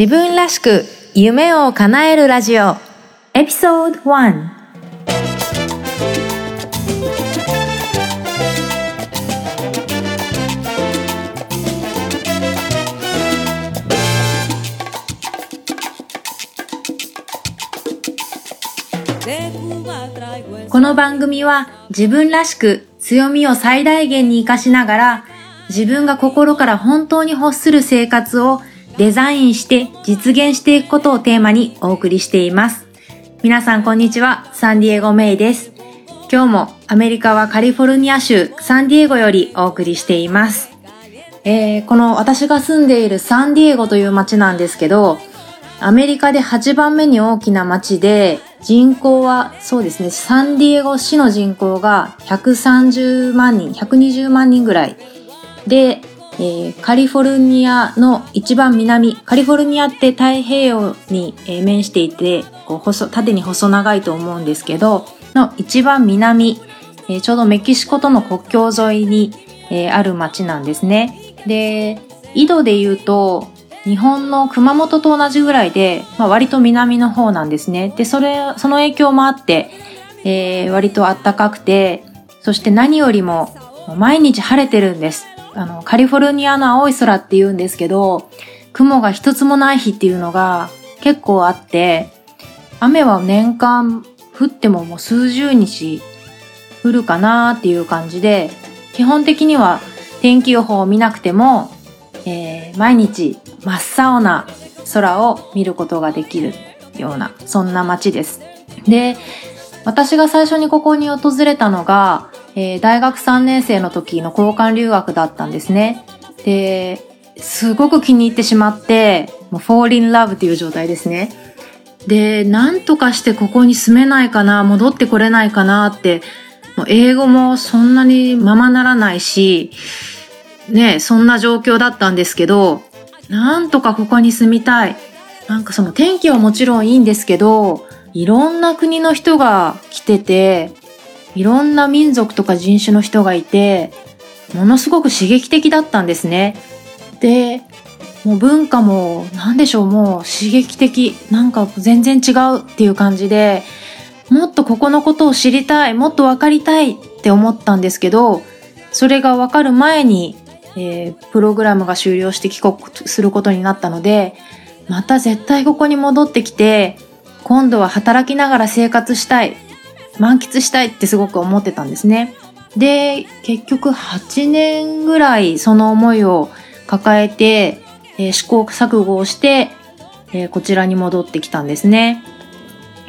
自分らしく夢を叶えるラジオ。エピソード1この番組は自分らしく強みを最大限に活かしながら自分が心から本当に欲する生活をデザインして実現していくことをテーマにお送りしています。皆さんこんにちは、サンディエゴメイです。今日もアメリカはカリフォルニア州サンディエゴよりお送りしています。えー、この私が住んでいるサンディエゴという街なんですけど、アメリカで8番目に大きな街で、人口はそうですね、サンディエゴ市の人口が130万人、120万人ぐらい。で、えー、カリフォルニアの一番南、カリフォルニアって太平洋に、えー、面していて、こう細縦に細長いと思うんですけど、の一番南、えー、ちょうどメキシコとの国境沿いに、えある町なんですね。で、緯度で言うと、日本の熊本と同じぐらいで、まあ、割と南の方なんですね。で、それ、その影響もあって、え割と暖かくて、そして何よりも毎日晴れてるんです。あの、カリフォルニアの青い空って言うんですけど、雲が一つもない日っていうのが結構あって、雨は年間降ってももう数十日降るかなっていう感じで、基本的には天気予報を見なくても、えー、毎日真っ青な空を見ることができるような、そんな街です。で、私が最初にここに訪れたのが、えー、大学3年生の時の交換留学だったんですね。で、すごく気に入ってしまって、もう fall in love っていう状態ですね。で、なんとかしてここに住めないかな、戻ってこれないかなって、もう英語もそんなにままならないし、ね、そんな状況だったんですけど、なんとかここに住みたい。なんかその天気はもちろんいいんですけど、いろんな国の人が来てて、いろんな民族とか人種の人がいて、ものすごく刺激的だったんですね。で、もう文化も何でしょう、もう刺激的、なんか全然違うっていう感じで、もっとここのことを知りたい、もっとわかりたいって思ったんですけど、それがわかる前に、えー、プログラムが終了して帰国することになったので、また絶対ここに戻ってきて、今度は働きながら生活したい。満喫したいってすごく思ってたんですね。で、結局8年ぐらいその思いを抱えて、えー、試行錯誤をして、えー、こちらに戻ってきたんですね。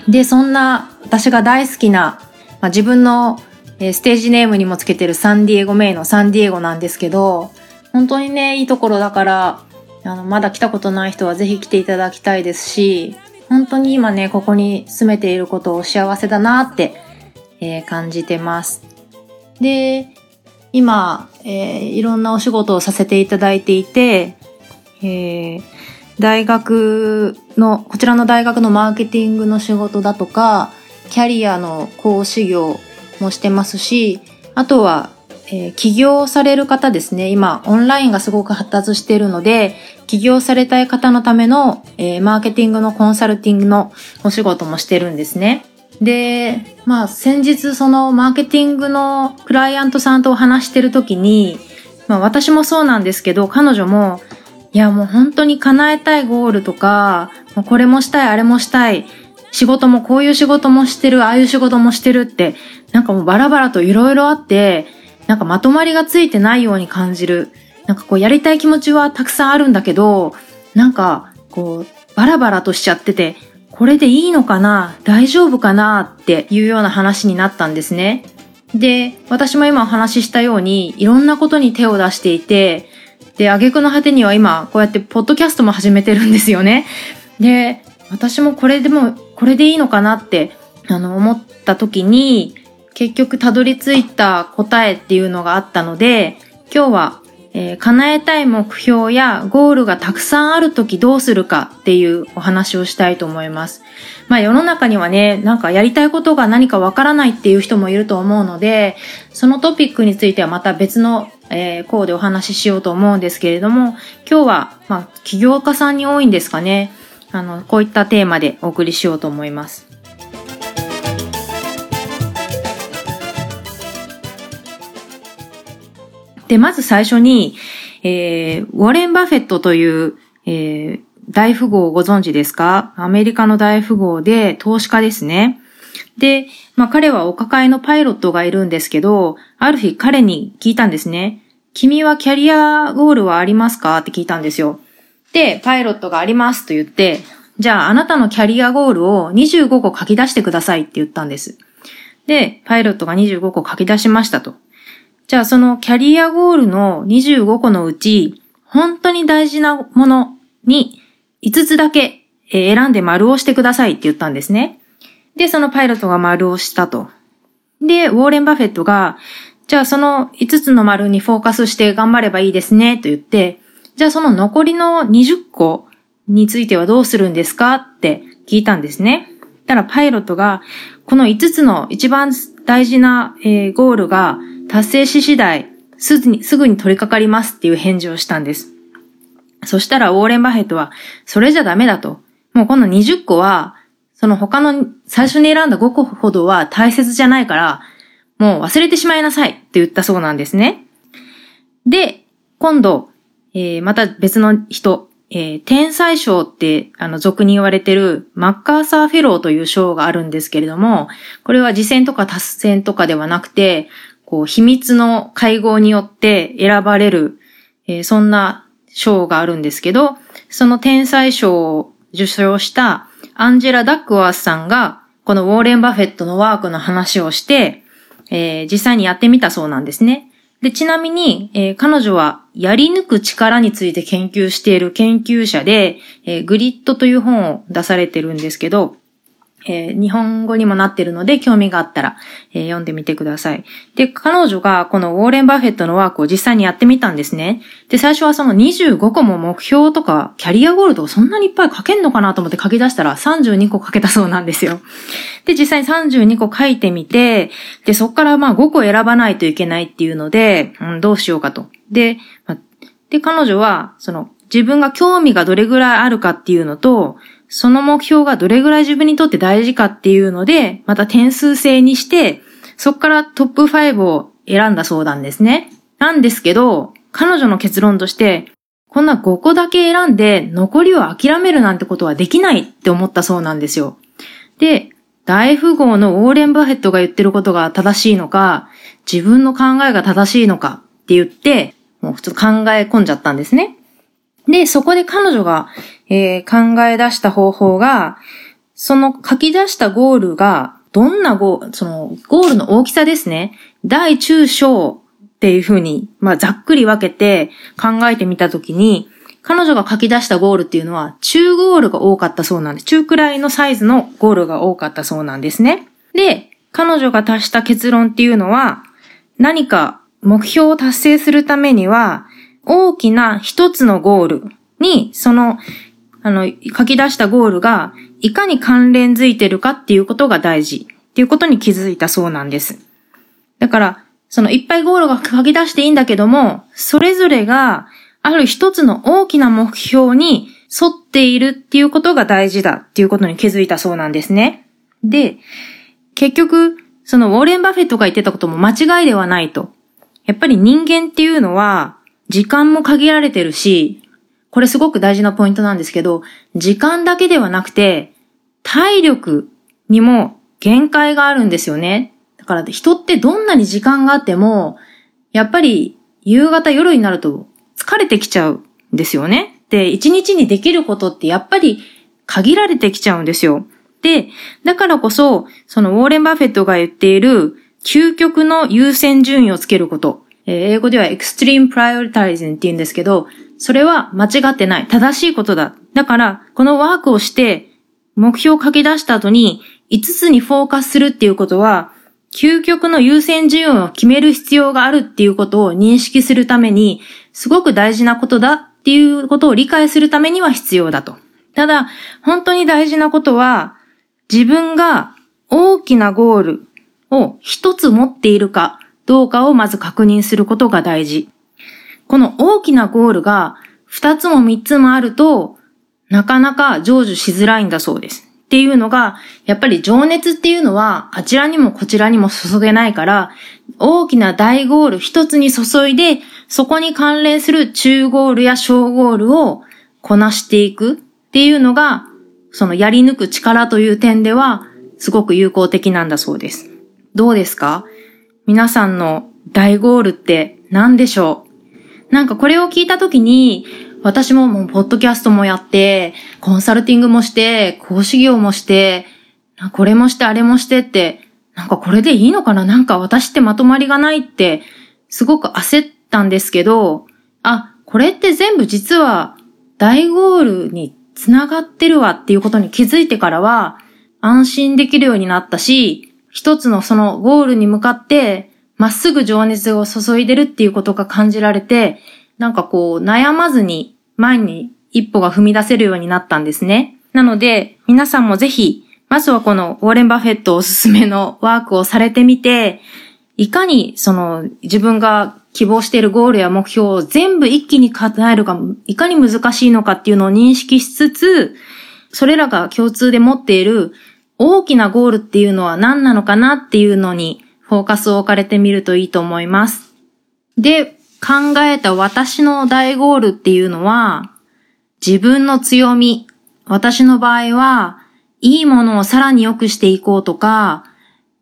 で、そんな私が大好きな、まあ、自分の、えー、ステージネームにもつけてるサンディエゴメイのサンディエゴなんですけど、本当にね、いいところだから、あの、まだ来たことない人はぜひ来ていただきたいですし、本当に今ね、ここに住めていることを幸せだなって、えー、感じてます。で、今、えー、いろんなお仕事をさせていただいていて、えー、大学の、こちらの大学のマーケティングの仕事だとか、キャリアの講師業もしてますし、あとはえー、起業される方ですね。今、オンラインがすごく発達しているので、起業されたい方のための、えー、マーケティングのコンサルティングのお仕事もしてるんですね。で、まあ、先日そのマーケティングのクライアントさんとお話してる時に、まあ私もそうなんですけど、彼女も、いやもう本当に叶えたいゴールとか、これもしたい、あれもしたい、仕事もこういう仕事もしてる、ああいう仕事もしてるって、なんかもうバラバラと色々あって、なんかまとまりがついてないように感じる。なんかこうやりたい気持ちはたくさんあるんだけど、なんかこうバラバラとしちゃってて、これでいいのかな？大丈夫かな？っていうような話になったんですね。で、私も今お話ししたように、いろんなことに手を出していて、で、挙句の果てには今、こうやってポッドキャストも始めてるんですよね。で、私もこれでも、これでいいのかな？って、あの、思った時に、結局たどり着いた答えっていうのがあったので、今日は、えー、叶えたい目標やゴールがたくさんある時どうするかっていうお話をしたいと思います。まあ世の中にはね、なんかやりたいことが何かわからないっていう人もいると思うので、そのトピックについてはまた別のえー、こうでお話ししようと思うんですけれども、今日は、まあ、起業家さんに多いんですかね。あの、こういったテーマでお送りしようと思います。で、まず最初に、えー、ウォレン・バフェットという、えー、大富豪をご存知ですか？アメリカの大富豪で投資家ですね。で、まあ彼はお抱えのパイロットがいるんですけど、ある日彼に聞いたんですね。君はキャリアゴールはありますか？って聞いたんですよ。で、パイロットがありますと言って、じゃああなたのキャリアゴールを25個書き出してくださいって言ったんです。で、パイロットが25個書き出しましたと。じゃあそのキャリアゴールの25個のうち、本当に大事なものに5つだけ選んで丸をしてくださいって言ったんですね。で、そのパイロットが丸をしたと。で、ウォーレン・バフェットが、じゃあその5つの丸にフォーカスして頑張ればいいですねと言って、じゃあその残りの20個についてはどうするんですかって聞いたんですね。たらパイロットが、この5つの一番大事な、えゴールが達成し次第、すぐに、すぐに取り掛かりますっていう返事をしたんです。そしたらウォーレン・バフェットは、それじゃダメだと。もうこの20個は、その他の最初に選んだ5個ほどは大切じゃないから、もう忘れてしまいなさいって言ったそうなんですね。で、今度、えー、また別の人、えー、天才賞って、あの、俗に言われてるマッカーサーフェローという賞があるんですけれども、これは次戦とか達戦とかではなくて、こう、秘密の会合によって選ばれる、えー、そんな賞があるんですけど、その天才賞を受賞したアンジェラ・ダックワースさんが、このウォーレン・バフェットのワークの話をして、えー、実際にやってみたそうなんですね。で、ちなみに、えー、彼女はやり抜く力について研究している研究者で、えー、グリッドという本を出されてるんですけど、えー、日本語にもなってるので、興味があったら、えー、読んでみてください。で、彼女がこのウォーレン・バフェットのワークを実際にやってみたんですね。で、最初はその25個も目標とか、キャリアゴールとかそんなにいっぱい書けんのかなと思って書き出したら32個書けたそうなんですよ。で、実際に32個書いてみて、で、そっからまあ5個選ばないといけないっていうので、うん、どうしようかと。で、で、彼女は、その、自分が興味がどれぐらいあるかっていうのと、その目標がどれぐらい自分にとって大事かっていうので、また点数制にして、そこからトップ5を選んだそうなんですね。なんですけど、彼女の結論として、こんな5個だけ選んで残りを諦めるなんてことはできないって思ったそうなんですよ。で、大富豪のオーレン・バフェットが言ってることが正しいのか、自分の考えが正しいのかって言って、もうちょっと考え込んじゃったんですね。で、そこで彼女が、えー、考え出した方法が、その書き出したゴールが、どんなゴール、そのゴールの大きさですね。大中小っていうふうに、まあざっくり分けて考えてみたときに、彼女が書き出したゴールっていうのは中ゴールが多かったそうなんです。中くらいのサイズのゴールが多かったそうなんですね。で、彼女が達した結論っていうのは、何か目標を達成するためには、大きな一つのゴールに、その、あの、書き出したゴールが、いかに関連づいてるかっていうことが大事っていうことに気づいたそうなんです。だから、そのいっぱいゴールが書き出していいんだけども、それぞれがある一つの大きな目標に沿っているっていうことが大事だっていうことに気づいたそうなんですね。で、結局、そのウォーレン・バフェットが言ってたことも間違いではないと。やっぱり人間っていうのは、時間も限られてるし、これすごく大事なポイントなんですけど、時間だけではなくて、体力にも限界があるんですよね。だから人ってどんなに時間があっても、やっぱり夕方夜になると疲れてきちゃうんですよね。で、一日にできることってやっぱり限られてきちゃうんですよ。で、だからこそ、そのウォーレン・バフェットが言っている究極の優先順位をつけること。英語では extreme prioritizing って言うんですけど、それは間違ってない。正しいことだ。だから、このワークをして、目標を書き出した後に、5つにフォーカスするっていうことは、究極の優先順位を決める必要があるっていうことを認識するために、すごく大事なことだっていうことを理解するためには必要だと。ただ、本当に大事なことは、自分が大きなゴールを一つ持っているか、どうかをまず確認することが大事。この大きなゴールが2つも3つもあると、なかなか成就しづらいんだそうです。っていうのが、やっぱり情熱っていうのは、あちらにもこちらにも注げないから、大きな大ゴール一つに注いで、そこに関連する中ゴールや小ゴールをこなしていくっていうのが、そのやり抜く力という点では、すごく有効的なんだそうです。どうですか？皆さんの大ゴールって何でしょう？なんかこれを聞いたときに、私ももう、ポッドキャストもやって、コンサルティングもして、講師業もして、これもして、あれもしてって、なんかこれでいいのかな？なんか私ってまとまりがないって、すごく焦ったんですけど、あ、これって全部実は大ゴールにつながってるわっていうことに気づいてからは、安心できるようになったし、一つのそのゴールに向かって、まっすぐ情熱を注いでるっていうことが感じられて、なんかこう悩まずに前に一歩が踏み出せるようになったんですね。なので皆さんもぜひ、まずはこのウォーレン・バフェットおすすめのワークをされてみて、いかにその自分が希望しているゴールや目標を全部一気に叶えるか、いかに難しいのかっていうのを認識しつつ、それらが共通で持っている大きなゴールっていうのは何なのかなっていうのにフォーカスを置かれてみるといいと思います。で、考えた私の大ゴールっていうのは、自分の強み。私の場合は、いいものをさらに良くしていこうとか、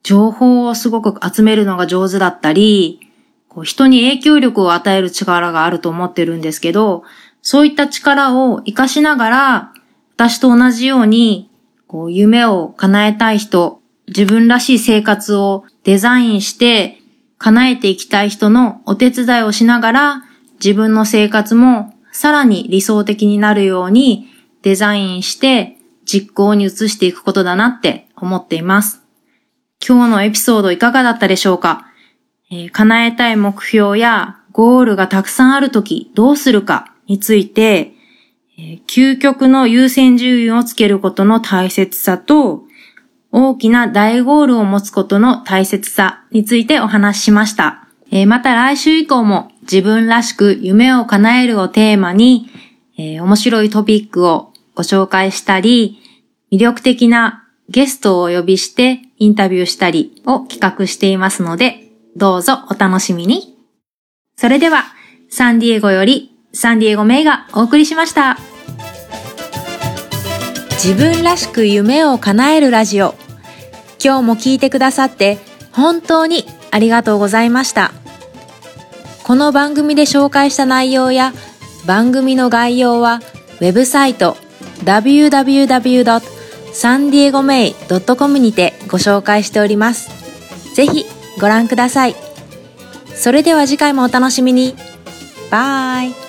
情報をすごく集めるのが上手だったり、こう人に影響力を与える力があると思ってるんですけど、そういった力を活かしながら、私と同じように、こう夢を叶えたい人、自分らしい生活をデザインして叶えていきたい人のお手伝いをしながら、自分の生活もさらに理想的になるようにデザインして実行に移していくことだなって思っています。今日のエピソードいかがだったでしょうか、えー、叶えたい目標やゴールがたくさんあるときどうするかについて、えー、究極の優先順位をつけることの大切さと、大きな大ゴールを持つことの大切さについてお話ししました。えー、また来週以降も自分らしく夢を叶えるをテーマに、えー、面白いトピックをご紹介したり、魅力的なゲストをお呼びしてインタビューしたりを企画していますので、どうぞお楽しみに。それでは、サンディエゴよりサンディエゴメイがお送りしました。自分らしく夢を叶えるラジオ。今日も聞いてくださって本当にありがとうございました。この番組で紹介した内容や番組の概要はウェブサイト www.sandiegomei.com にてご紹介しております。ぜひご覧ください。それでは次回もお楽しみに。バイ。